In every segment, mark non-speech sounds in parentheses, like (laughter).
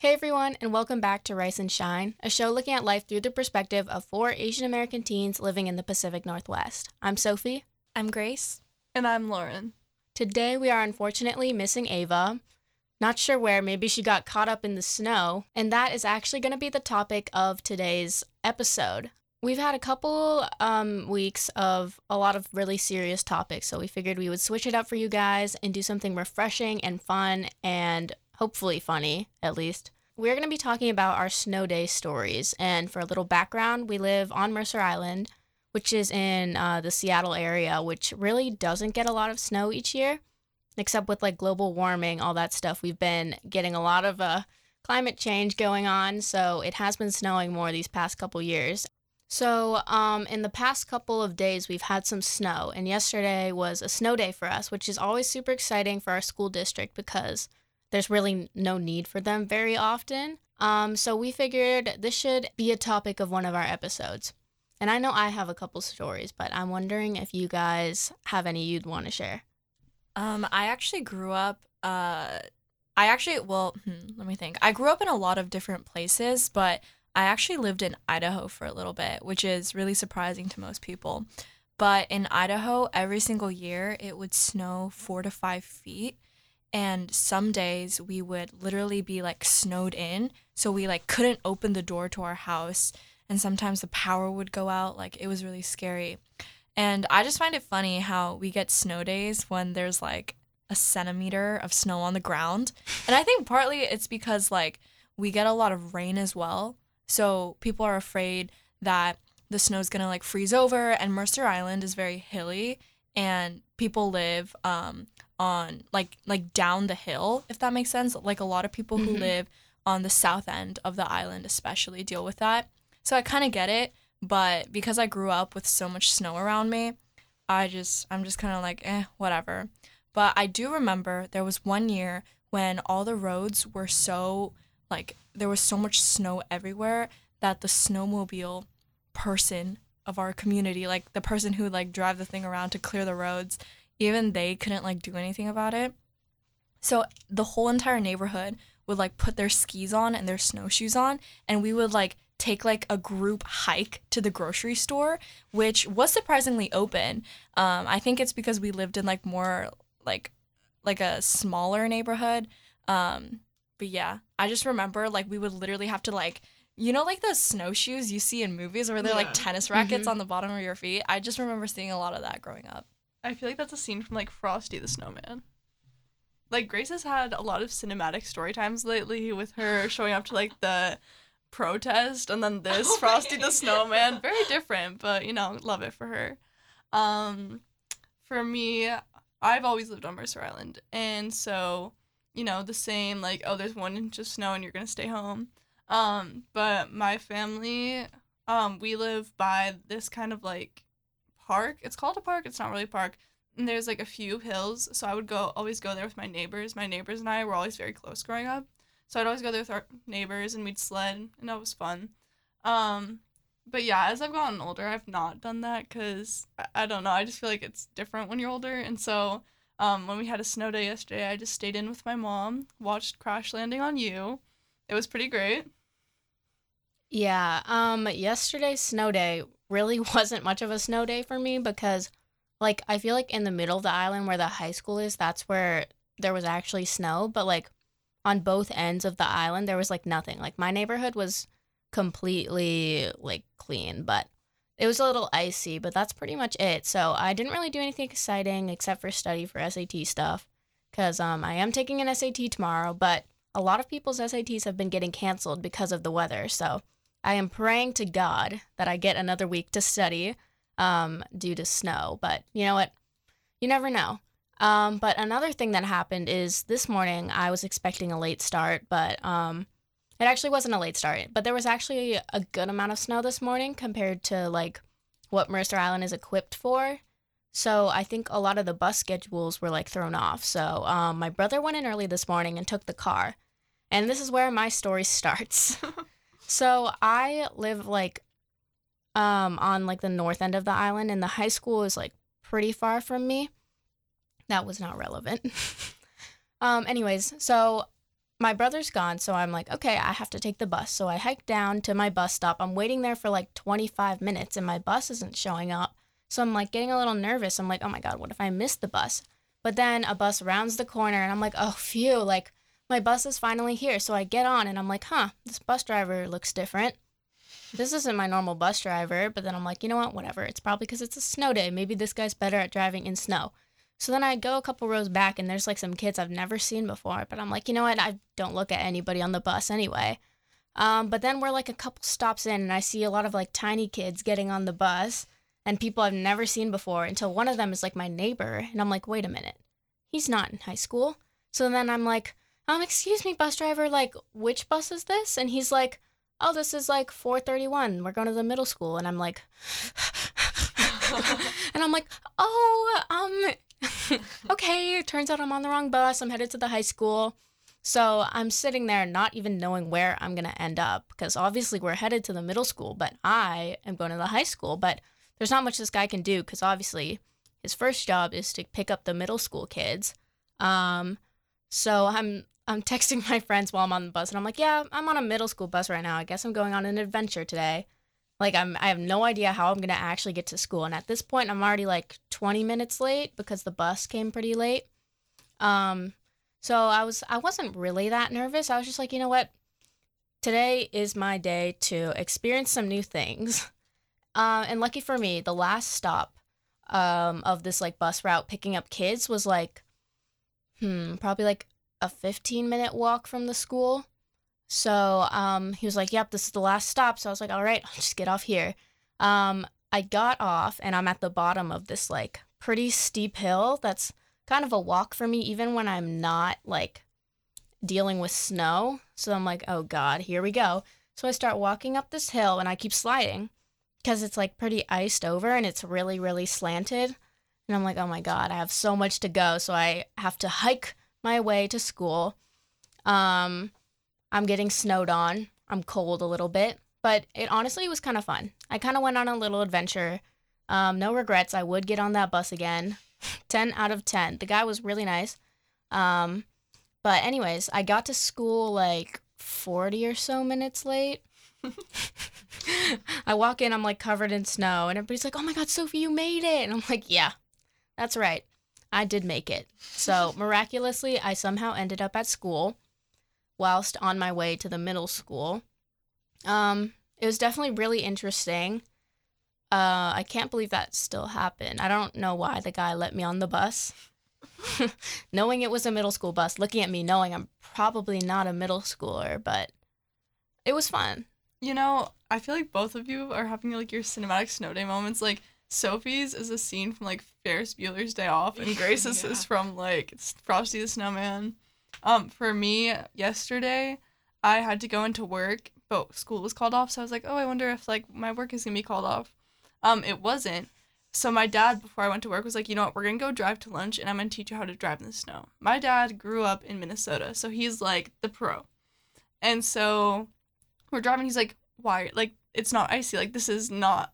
Hey everyone, and welcome back to Rice and Shine, a show looking at life through the perspective of four Asian American teens living in the Pacific Northwest. I'm Sophie. I'm Grace. And I'm Lauren. Today we are unfortunately missing Ava. Not sure where, maybe she got caught up in the snow, and that is actually going to be the topic of today's episode. We've had a couple um, weeks of a lot of really serious topics, so we figured we would switch it up for you guys and do something refreshing and fun and hopefully funny, at least. We're going to be talking about our snow day stories, and for a little background, we live on Mercer Island, which is in uh, the Seattle area, which really doesn't get a lot of snow each year, except with like global warming, all that stuff. We've been getting a lot of uh, climate change going on, so it has been snowing more these past couple years. So, um, in the past couple of days, we've had some snow, and yesterday was a snow day for us, which is always super exciting for our school district because there's really no need for them very often. Um, so, we figured this should be a topic of one of our episodes. And I know I have a couple stories, but I'm wondering if you guys have any you'd want to share. Um, I actually grew up. Uh, I actually, well, hmm, let me think. I grew up in a lot of different places, but I actually lived in Idaho for a little bit, which is really surprising to most people. But in Idaho, every single year it would snow four to five feet. And some days we would literally be like snowed in. So we like couldn't open the door to our house. And sometimes the power would go out. Like it was really scary. And I just find it funny how we get snow days when there's like a centimeter of snow on the ground. And I think partly it's because like we get a lot of rain as well. So people are afraid that the snow's gonna like freeze over, and Mercer Island is very hilly, and people live um, on like like down the hill, if that makes sense. Like a lot of people who Mhm. live on the south end of the island, especially, deal with that. So I kind of get it, but because I grew up with so much snow around me, I just I'm just kind of like eh, whatever. But I do remember there was one year when all the roads were so like there was so much snow everywhere that the snowmobile person of our community, like the person who like drive the thing around to clear the roads, even they couldn't like do anything about it. So the whole entire neighborhood would like put their skis on and their snowshoes on and we would like take like a group hike to the grocery store, which was surprisingly open. Um, I think it's because we lived in like more like like a smaller neighborhood. Um, but yeah, I just remember like we would literally have to like you know like those snowshoes you see in movies where they're Yeah. like tennis rackets Mhm. on the bottom of your feet. I just remember seeing a lot of that growing up. I feel like that's a scene from like Frosty the Snowman. Like Grace has had a lot of cinematic story times lately with her showing up to like the protest and then this (laughs) Oh Frosty the (laughs) Snowman. Very different, but you know, love it for her. Um for me, I've always lived on Mercer Island and so, you know, the same like, oh there's one inch of snow and you're gonna stay home. Um, but my family, um, we live by this kind of like park. It's called a park. It's not really a park. And there's like a few hills, so I would go always go there with my neighbors. My neighbors and I were always very close growing up, so I'd always go there with our neighbors, and we'd sled, and that was fun. Um, but yeah, as I've gotten older, I've not done that because I, I don't know. I just feel like it's different when you're older, and so um, when we had a snow day yesterday, I just stayed in with my mom, watched Crash Landing on You. It was pretty great. Yeah, um, yesterday's snow day really (laughs) wasn't much of a snow day for me because, like, I feel like in the middle of the island where the high school is, that's where there was actually snow, but like on both ends of the island, there was like nothing. Like, my neighborhood was completely like clean, but it was a little icy, but that's pretty much it. So, I didn't really do anything exciting except for study for SAT stuff because um, I am taking an SAT tomorrow, but a lot of people's SATs have been getting canceled because of the weather. So, I am praying to God that I get another week to study um, due to snow. But you know what? You never know. Um, but another thing that happened is this morning I was expecting a late start, but um, it actually wasn't a late start. But there was actually a good amount of snow this morning compared to like what Mercer Island is equipped for. So I think a lot of the bus schedules were like thrown off. So um, my brother went in early this morning and took the car. And this is where my story (laughs) starts. (laughs) So I live like um on like the north end of the island and the high school is like pretty far from me. That was not relevant. (laughs) um anyways, so my brother's gone, so I'm like, okay, I have to take the bus. So I hike down to my bus stop. I'm waiting there for like 25 minutes and my bus isn't showing up. So I'm like getting a little nervous. I'm like, oh my God, what if I miss the bus? But then a bus rounds the corner and I'm like, oh, phew, like my bus is finally here. So I get on and I'm like, huh, this bus driver looks different. This isn't my normal bus driver. But then I'm like, you know what, whatever. It's probably because it's a snow day. Maybe this guy's better at driving in snow. So then I go a couple rows back and there's like some kids I've never seen before, but I'm like, you know what? I don't look at anybody on the bus anyway. Um, but then we're like a couple stops in and I see a lot of like tiny kids getting on the bus and people I've never seen before until one of them is like my neighbor. And I'm like, wait a minute, he's not in high school. So then I'm like, um, excuse me, bus driver, like, which bus is this? And he's like, oh, this is like 431. We're going to the middle school. And I'm like, (laughs) and I'm like, oh, um, (laughs) okay, it turns out I'm on the wrong bus. I'm headed to the high school. So I'm sitting there not even knowing where I'm going to end up because obviously we're headed to the middle school, but I am going to the high school. But there's not much this guy can do because obviously his first job is to pick up the middle school kids. Um, so I'm I'm texting (laughs) my friends while I'm on the bus and I'm like, yeah, I'm on a middle school bus right now. I guess I'm going on an adventure today. Like I'm I have no idea how I'm going to actually get to school and at this point I'm already like 20 minutes late because the bus came pretty late. Um so I was I wasn't really that nervous. I was just like, you know what? Today is my day to experience some new things. (laughs) Uh, and lucky for me, the last stop um, of this like bus route picking up kids was like, hmm, probably like a 15 minute walk from the school. So um, he was like, Yep, this is the last stop. So I was like, All right, I'll (laughs) just get off here. Um, I got off and I'm at the bottom of this like pretty steep hill that's kind of a walk for me, even when I'm not like dealing with snow. So I'm like, Oh God, here we go. So I start walking up this hill and I keep sliding because it's like pretty iced over and it's really, really slanted. And I'm like, Oh my God, I have so much to go. So I have to hike my way to school. Um, I'm getting snowed on. I'm cold a little bit, but it honestly was kind of fun. I kind of went on a little adventure. Um, no regrets. I would get on that bus again. (laughs) 10 out of 10. The guy was really nice. Um, but, anyways, I got to school like 40 or so minutes late. (laughs) (laughs) I walk in, I'm like covered in snow, and everybody's like, oh my God, Sophie, you made it. And I'm like, yeah, that's right. I did make it. So, (laughs) miraculously, I somehow ended up at school whilst on my way to the middle school. Um, it was definitely really interesting. Uh, I can't believe that still happened. I don't know why the guy let me on the bus. (laughs) knowing it was a middle school bus, looking at me, knowing I'm probably not a middle schooler, but it was fun. You know, I feel like both of you are having like your cinematic snow day moments. Like Sophie's is a scene from like Ferris Bueller's Day Off, and (laughs) Grace's yeah. is from like Frosty the Snowman. Um, for me, yesterday, I had to go into work, but school was called off. So I was like, oh, I wonder if like my work is gonna be called off. Um, it wasn't. So my dad, before I went to work, was like, you know what, we're gonna go drive to lunch, and I'm gonna teach you how to drive in the snow. My dad grew up in Minnesota, so he's like the pro. And so we're driving. He's like, why? Like it's not icy. Like this is not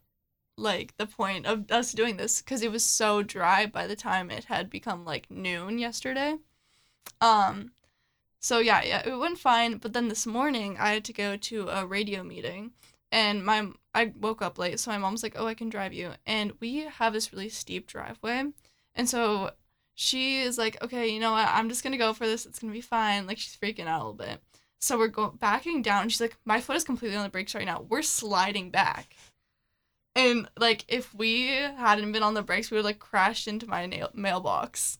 like the point of us doing this because it was so dry by the time it had become like noon yesterday. Um, so yeah, yeah, it went fine. But then this morning I had to go to a radio meeting, and my I woke up late, so my mom's like, "Oh, I can drive you," and we have this really steep driveway, and so she is like, "Okay, you know what? I'm just gonna go for this. It's gonna be fine." Like she's freaking out a little bit. So we're going backing down. She's like, "My foot is completely on the brakes right now. We're sliding back." And like if we hadn't been on the brakes, we would like crashed into my nail- mailbox.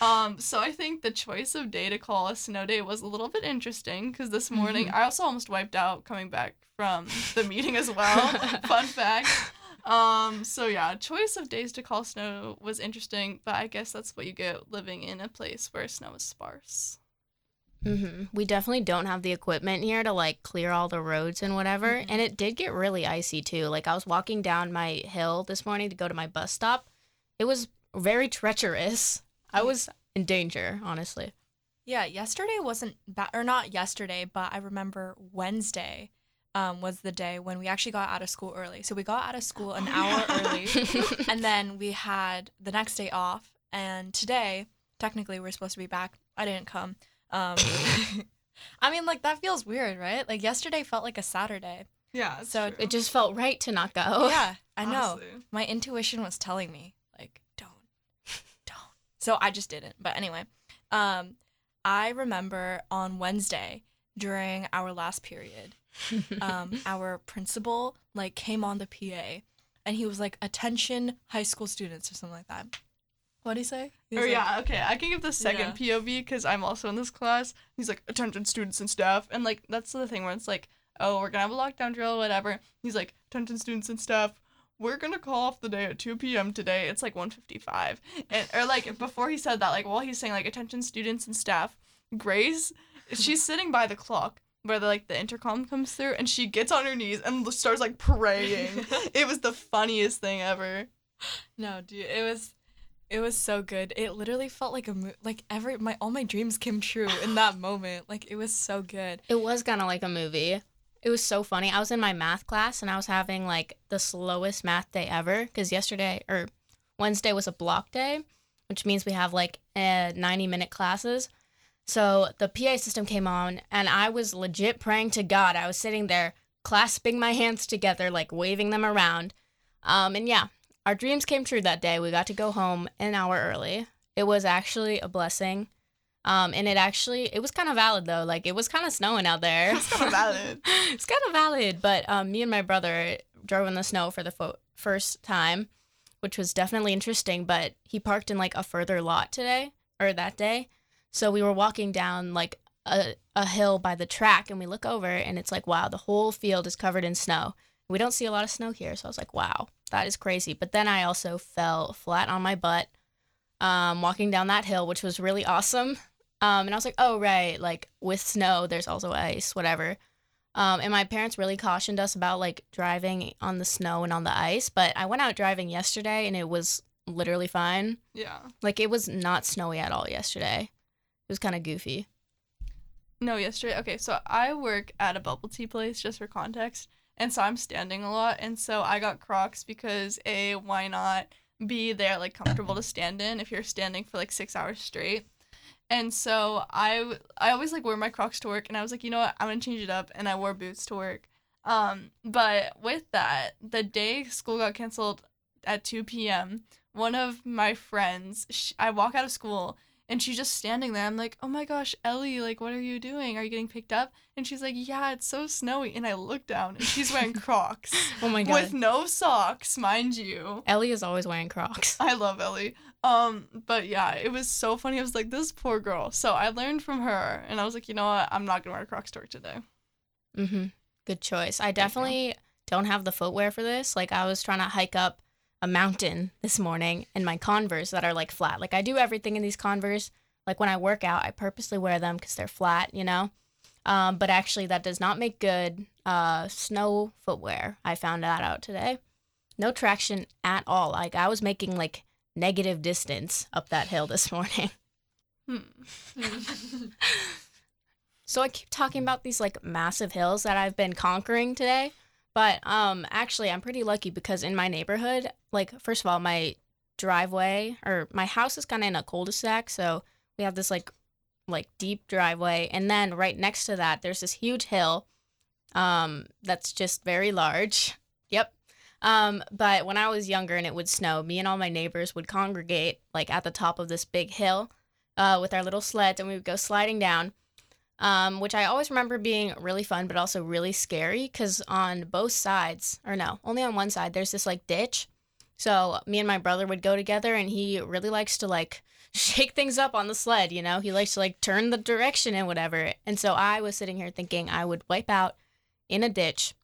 Um, so I think the choice of day to call a snow day was a little bit interesting because this morning mm-hmm. I also almost wiped out coming back from the meeting as well. (laughs) Fun fact. Um, so yeah, choice of days to call snow was interesting, but I guess that's what you get living in a place where snow is sparse. Mm-hmm. We definitely don't have the equipment here to like clear all the roads and whatever. Mm-hmm. And it did get really icy too. Like I was walking down my hill this morning to go to my bus stop. It was very treacherous. I was in danger, honestly. Yeah, yesterday wasn't bad, or not yesterday, but I remember Wednesday um, was the day when we actually got out of school early. So we got out of school an oh, hour early, (laughs) and then we had the next day off. And today, technically, we're supposed to be back. I didn't come. Um, (laughs) (laughs) I mean, like that feels weird, right? Like yesterday felt like a Saturday. Yeah. So true. It just felt right to not go. Yeah, (laughs) I know. My intuition was telling me like don't, don't. So I just didn't. But anyway, um, I remember on Wednesday during our last period, um, our principal like came on the PA, and he was like, "Attention, high school students" or something like that. What did he say? He Or was like- yeah, okay, I can give the second POV because I'm also in this class. He's like, attention students and staff. And like, that's the thing where it's like, oh, we're gonna have a lockdown drill, whatever. He's like, attention students and staff, we're gonna call off the day at 2 p.m. today. It's like 1.55. And, or like, before he said that, like, while he's saying, like, attention students and staff, Grace, she's sitting by the clock where the, like the intercom comes through and she gets on her knees and starts like praying. (laughs) it was the funniest thing ever. No, dude, it was it was so good. It literally felt like a mo- like every my all my dreams came true in that (laughs) moment. Like it was so good. It was kind of like a movie. It was so funny. I was in my math class and I was having like the slowest math day ever because yesterday or Wednesday was a block day, which means we have like uh, 90 minute classes. So the PA system came on and I was legit praying to God. I was sitting there clasping my hands together, like waving them around. Um, and yeah, our dreams came true that day. We got to go home an hour early. It was actually a blessing. Um, and it actually it was kind of valid though. Like it was kind of snowing out there. It's kinda valid. (laughs) it's kind of valid. But um, me and my brother drove in the snow for the fo- first time, which was definitely interesting. But he parked in like a further lot today or that day, so we were walking down like a a hill by the track, and we look over and it's like wow, the whole field is covered in snow. We don't see a lot of snow here, so I was like wow, that is crazy. But then I also fell flat on my butt um, walking down that hill, which was really awesome. Um, and I was like, oh, right, like with snow, there's also ice, whatever. Um, and my parents really cautioned us about like driving on the snow and on the ice. But I went out driving yesterday and it was literally fine. Yeah. Like it was not snowy at all yesterday. It was kind of goofy. No, yesterday. Okay, so I work at a bubble tea place just for context. And so I'm standing a lot. And so I got Crocs because A, why not? B, they're like comfortable to stand in if you're standing for like six hours straight. And so I I always like wear my Crocs to work and I was like, you know what, I'm gonna change it up and I wore boots to work. Um, but with that, the day school got canceled at 2 p.m., one of my friends, sh- I walk out of school and she's just standing there. I'm like, oh my gosh, Ellie, like, what are you doing? Are you getting picked up? And she's like, yeah, it's so snowy. And I look down and she's wearing (laughs) Crocs Oh my god. with no socks, mind you. Ellie is always wearing Crocs. (laughs) I love Ellie. Um, but yeah, it was so funny. I was like, this poor girl. So I learned from her, and I was like, you know what? I'm not gonna wear Crocs to work today. Mm-hmm. Good choice. I definitely don't have the footwear for this. Like I was trying to hike up a mountain this morning in my Converse that are like flat. Like I do everything in these Converse. Like when I work out, I purposely wear them because they're flat, you know. Um, but actually, that does not make good uh, snow footwear. I found that out today. No traction at all. Like I was making like negative distance up that hill this morning. Hmm. (laughs) So I keep talking about these like massive hills that I've been conquering today, but um actually I'm pretty lucky because in my neighborhood, like first of all, my driveway or my house is kind of in a cul-de-sac, so we have this like like deep driveway and then right next to that there's this huge hill um that's just very large. (laughs) Yep. Um but when I was younger and it would snow, me and all my neighbors would congregate like at the top of this big hill uh with our little sleds and we would go sliding down um, which I always remember being really fun, but also really scary because on both sides, or no, only on one side, there's this like ditch. So me and my brother would go together, and he really likes to like (laughs) shake things up on the sled. You know, he likes to like turn the direction and whatever. And so I was sitting here thinking I would wipe out in a ditch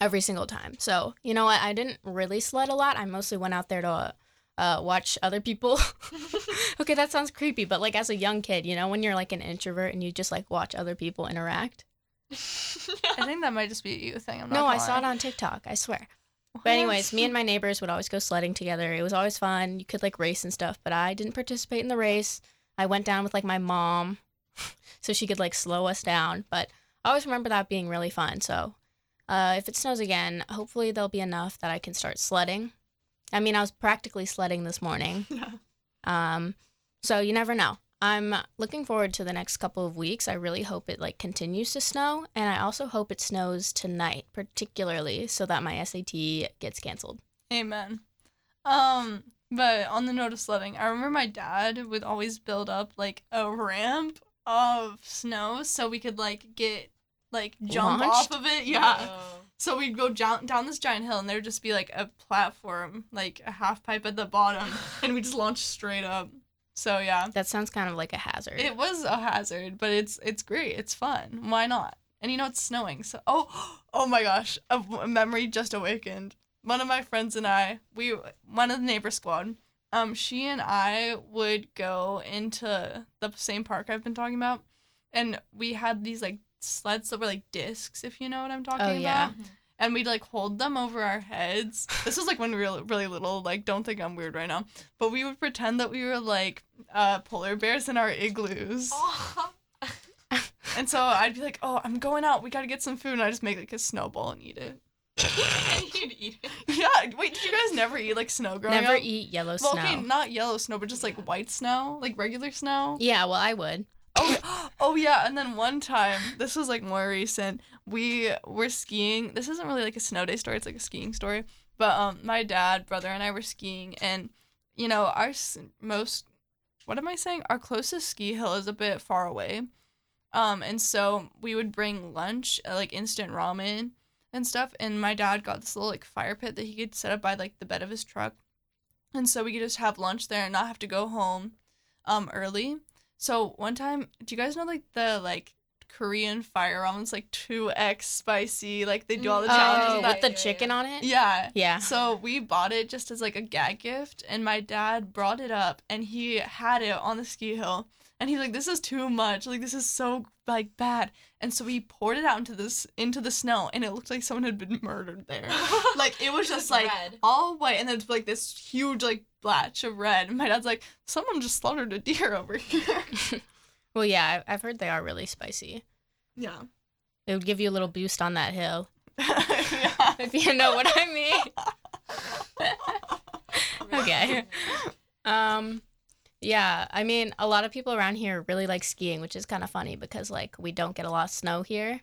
every single time. So you know what? I didn't really sled a lot. I mostly went out there to uh, watch other people. (laughs) (laughs) okay, that sounds creepy, but like as a young kid, you know, when you're like an introvert and you just like watch other people interact. (laughs) I think that might just be a you thing. I'm not No, I gonna saw it on TikTok. I swear. But anyways, me and my neighbors would always go sledding together. It was always fun. You could like race and stuff, but I didn't participate in the race. I went down with like my mom so she could like slow us down, but I always remember that being really fun. So, uh, if it snows again, hopefully there'll be enough that I can start sledding. I mean, I was practically sledding this morning. (laughs) Yeah. Um, so you never know. I'm looking forward to the next couple of weeks. I really hope it like continues to snow, and I also hope it snows tonight, particularly so that my SAT gets canceled. Amen. Um, but on the note of sledding, I remember my dad would always build up like a ramp of snow so we could like get like jump Launched? off of it. Yeah. So we'd go down down this giant hill and there would just be like a platform, like a half pipe at the bottom, (laughs) and we just launch straight up. So yeah. That sounds kind of like a hazard. It was a hazard, but it's it's great. It's fun. Why not? And you know it's snowing. So oh (gasps) oh my gosh, a, a memory just awakened. One of my friends and I, we one of the neighbor squad, um, she and I would go into the same park I've been talking about, and we had these like sleds that were like discs, if you know what I'm talking Oh, yeah. about. And we'd like hold them over our heads. (laughs) This was like when we were really little. Like, don't think I'm weird right now. But we would pretend that we were like uh, polar bears in our igloos. (laughs) (laughs) And so I'd be like, "Oh, I'm going out. We gotta get some food." And I just make like a snowball and eat it. You'd eat it. Yeah. Wait, did you guys never eat like snow growing Never up? eat yellow Well, snow. okay, not yellow snow, but just like white snow, like regular snow. Yeah, well, I would. Oh, (gasps) oh yeah. And then one time, this was like more recent. We were skiing. This isn't really like a snow day story. It's like a skiing story. But um, my dad, brother, and I were skiing, and you know, our most, what am I saying? Our closest ski hill is a bit far away. Um, and so we would bring lunch, uh, like instant ramen and stuff. And my dad got this little like fire pit that he could set up by like the bed of his truck, and so we could just have lunch there and not have to go home, um, early. So one time, do you guys know like the like Korean fire ramen's like two X spicy? Like they do all the Mm. challenges. Oh, with with the chicken on it? Yeah. Yeah. So we bought it just as like a gag gift, and my dad brought it up, and he had it on the ski hill, and he's like, "This is too much. Like this is so like bad." And so we poured it out into this into the snow, and it looked like someone had been murdered there. (laughs) like it was just like red. all white, and then like this huge like blotch of red. And my dad's like, "Someone just slaughtered a deer over here." (laughs) Well, yeah, I've heard they are really spicy. yeah. It would give you a little boost on that hill, yeah. (laughs) (laughs) if you know what I mean. Okay. Um, yeah, I mean, a lot of people around here really like skiing, which is kind of funny because like we don't get a lot of snow here.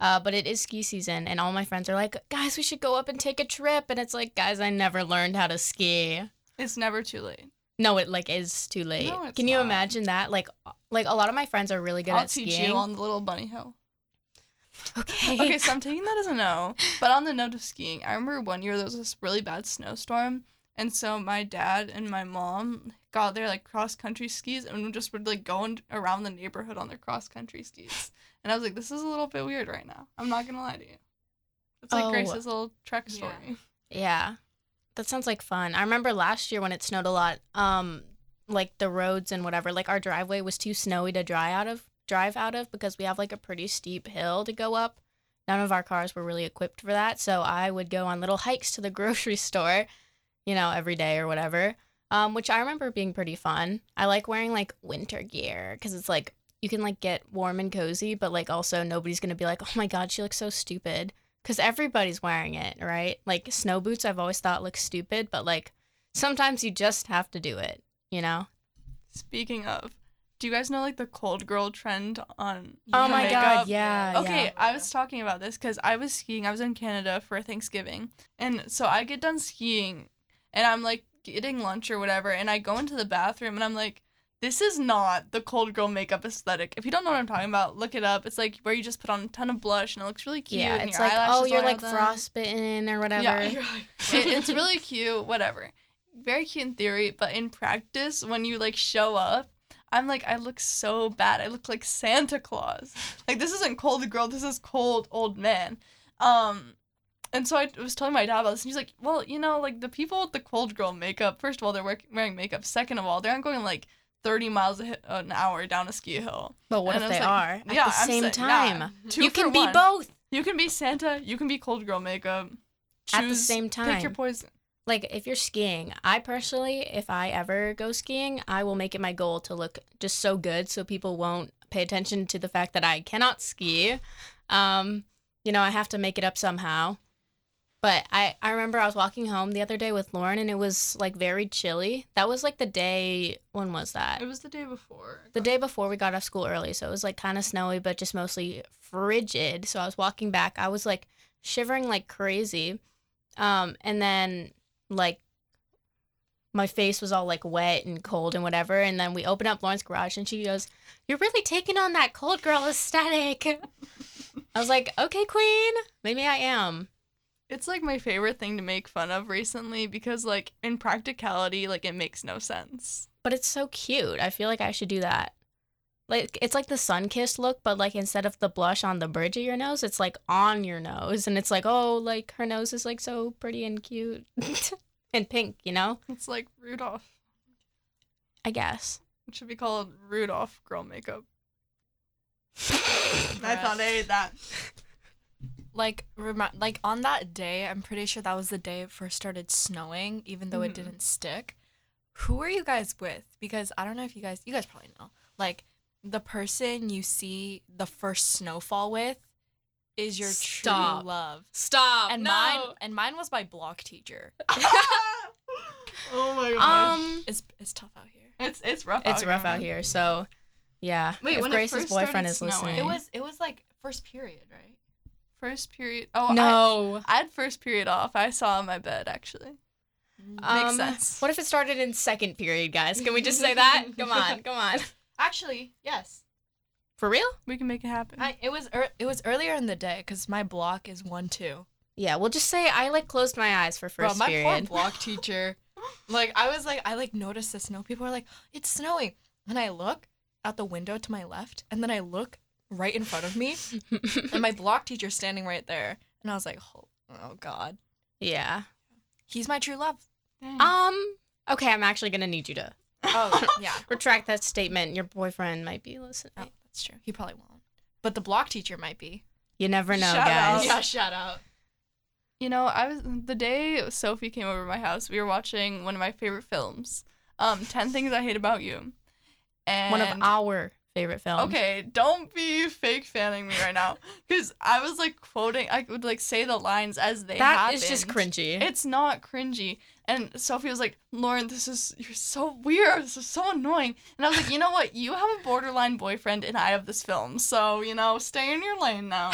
Uh, but it is ski season, and all my friends are like, "Guys, we should go up and take a trip." And it's like, guys, I never learned how to ski. It's never too late. No, it like is too late. No, Can you not. imagine that? Like, like a lot of my friends are really good I'll at teach skiing. you on the little bunny hill. okay. (laughs) okay, so I'm (laughs) taking that as a no. But on the note of skiing, I remember one year there was this really bad snowstorm, and so my dad and my mom got their like cross country skis and just were like going around the neighborhood on their cross country skis. And I was like, this is a little bit weird right now. I'm not gonna lie to you. It's like Oh. Grace's little trek Yeah. story. Yeah. That sounds like fun. I remember last year when it snowed a lot, um like the roads and whatever, like our driveway was too snowy to dry out of drive out of because we have like a pretty steep hill to go up. None of our cars were really equipped for that, so I would go on little (laughs) hikes to the grocery store, you know, every day or whatever. Um which I remember being pretty fun. I like wearing like winter gear cuz it's like you can like get warm and cozy, but like also nobody's to be like, "Oh my god, she looks so stupid." Because everybody's wearing it, right? Like snow boots, I've always thought look stupid, but like sometimes you just have to do it, you know? Speaking of, do you guys know like the cold girl trend on Oh my makeup? god, yeah. Okay, yeah. I was talking about this because I was skiing. I was in Canada for Thanksgiving, and so I get done skiing, and I'm like getting lunch or whatever, and I go into the bathroom, and I'm like, "This is not the cold girl makeup aesthetic. If you don't know what I'm talking about, look it up. It's like where you just put on a ton of blush, and it looks really cute. Yeah, and it's your like, oh, you're like frostbitten or whatever. Yeah, it, it's really cute. Whatever, very cute in theory, but in practice, when you like show up. I'm like, I look so bad. I look like Santa Claus. Like this isn't cold girl. This is cold old man. Um, and so I was telling my dad about this, and he's like, "Well, you know, like the people with the cold girl makeup. First of all, they're wearing makeup. Second of all, they aren't going like 30 miles an hour down a ski hill. But what And if they like, are at yeah, the same sa- time? yeah, you can be one. both You can be Santa. You can be cold girl makeup. at the same time. Pick your poison. Like if you're skiing, I personally, if I ever go skiing, I will make it my goal to look just so good so people won't pay attention to the fact that I cannot ski. Um, you know, I have to make it up somehow. But I, I remember I was walking home the other day with Lauren and it was like very chilly. That was like the day, when was that? It was the day before. The day before we got off school early. So it was like kind of snowy, but just mostly frigid. So I was walking back. I was like shivering like crazy. Um, and then like my face was all like wet and cold and whatever. And then we opened up Lauren's garage and she goes, You're really taking on that cold girl aesthetic. (laughs) I was like, Okay, Queen, maybe I am. It's like my favorite thing to make fun of recently because like in practicality, like it makes no sense. But it's so cute. I feel like I should do that. Like it's like the sun kissed look, but like instead of the blush on the bridge of your nose, it's like on your nose, and it's like oh, like her nose is like so pretty and cute (laughs) and pink, you know? It's like Rudolph. I guess. It should be called Rudolph girl makeup. (laughs) I thought I ate that. Like remi- like on that day, I'm pretty sure that was the day it first started snowing, even though it Mhm. didn't stick. Who are you guys with? Because I don't know if you guys you guys probably know. Like the person you see the first snowfall with is your Stop. true love. Stop. And mine and mine was my block teacher. (laughs) oh my gosh. Um, It's it's tough out here. it's it's rough. it's out rough here, out here. So, yeah. Wait, if when it Grace's first boyfriend is snowing- listening, It was it was like first period, right? First period. Oh no. I had first period off. I saw in my bed actually. Makes Um, sense. What if it started in second period, guys? Can we just say that? (laughs) come on, come on. Actually, yes. For real? We can make it happen. I, it was ear it was earlier in the day because my block is one two. Yeah, we'll just say I like closed my eyes for first Bro, my period. poor block (laughs) teacher. Like I was like I like noticed the snow. People are like, it's snowing. And I look out the window to my left, and then I look right in front of me, and my block teacher standing right there. And I was like, oh, oh god, yeah. he's my true love. Dang. Um. Okay, I'm actually gonna need you to Oh (laughs) yeah, retract that statement. Your boyfriend might be listening. oh, that's true. He probably won't, but the block teacher might be. You never know, Shout guys. out. Yeah, shout out. You know, I was the day Sophie came over to my house. We were watching one of my favorite films, um, Ten Things I Hate About You, and One of our favorite film. Okay, don't be fake fanning me right now, (laughs) because I was like quoting. I would like say the lines as they That happened. is just cringy. It's not cringy. And Sophie was like, Lauren, this is you're so weird. This is so annoying. And I was like, you know what? You have a borderline boyfriend, and I have this film. So you know, stay in your lane now.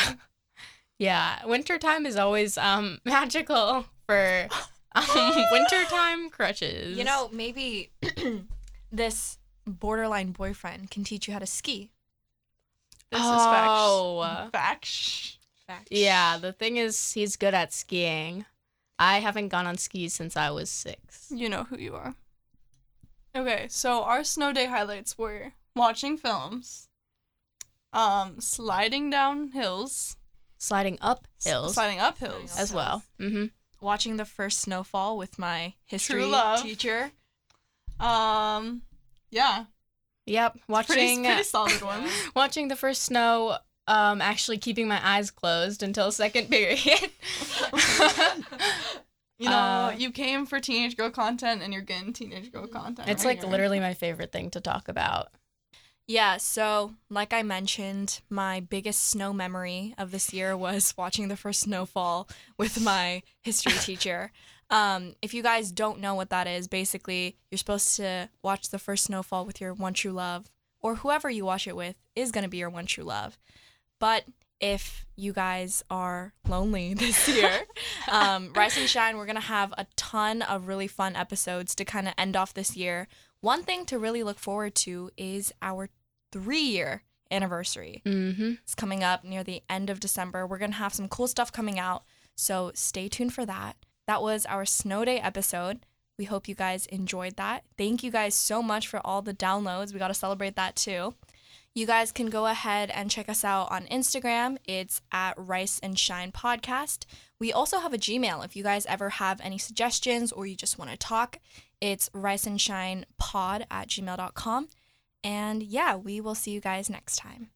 (laughs) yeah, wintertime is always um (laughs) magical for um wintertime crushes. You know, maybe (clears throat) this borderline boyfriend can teach you how to ski. This Oh. is facts. Facts. Yeah, the thing is, he's good at skiing. I haven't gone on skis since I was six. You know who you are. Okay, so our snow day highlights were watching films, um, sliding down hills, Sliding up hills sliding up hills, as well. Mm-hmm. Watching the first snowfall with my history love. teacher. Um, yeah, Yep, pretty, watching pretty solid (laughs) one. watching the first snow. Um, actually keeping my eyes closed until second period. (laughs) You know, Uh, you came for teenage girl content, and you're getting teenage girl content. it's right like here. literally my favorite thing to talk about. Yeah, so like I mentioned, my biggest snow memory of this year was watching the first snowfall with my history (laughs) teacher. Um, if you guys don't know what that is, basically you're supposed to watch the first snowfall with your one true love, or whoever you watch it with is gonna be your one true love. But if you guys are lonely (laughs) this year, (laughs) um, Rice and Shine, we're gonna have a ton of really fun episodes to kind of end off this year. One thing to really look forward to is our three year anniversary. Mm-hmm. It's coming up near the end of December. We're going to have some cool stuff coming out. So stay tuned for that. That was our Snow Day episode. We hope you guys enjoyed that. Thank you guys so much for all the downloads. We got to celebrate that too. You guys can go ahead and check us out on Instagram. It's at Rice and Shine Podcast. We also have a Gmail if you guys ever have any suggestions or you just want to talk. It's rice and shine pod at gmail.com. And yeah, we will see you guys next time.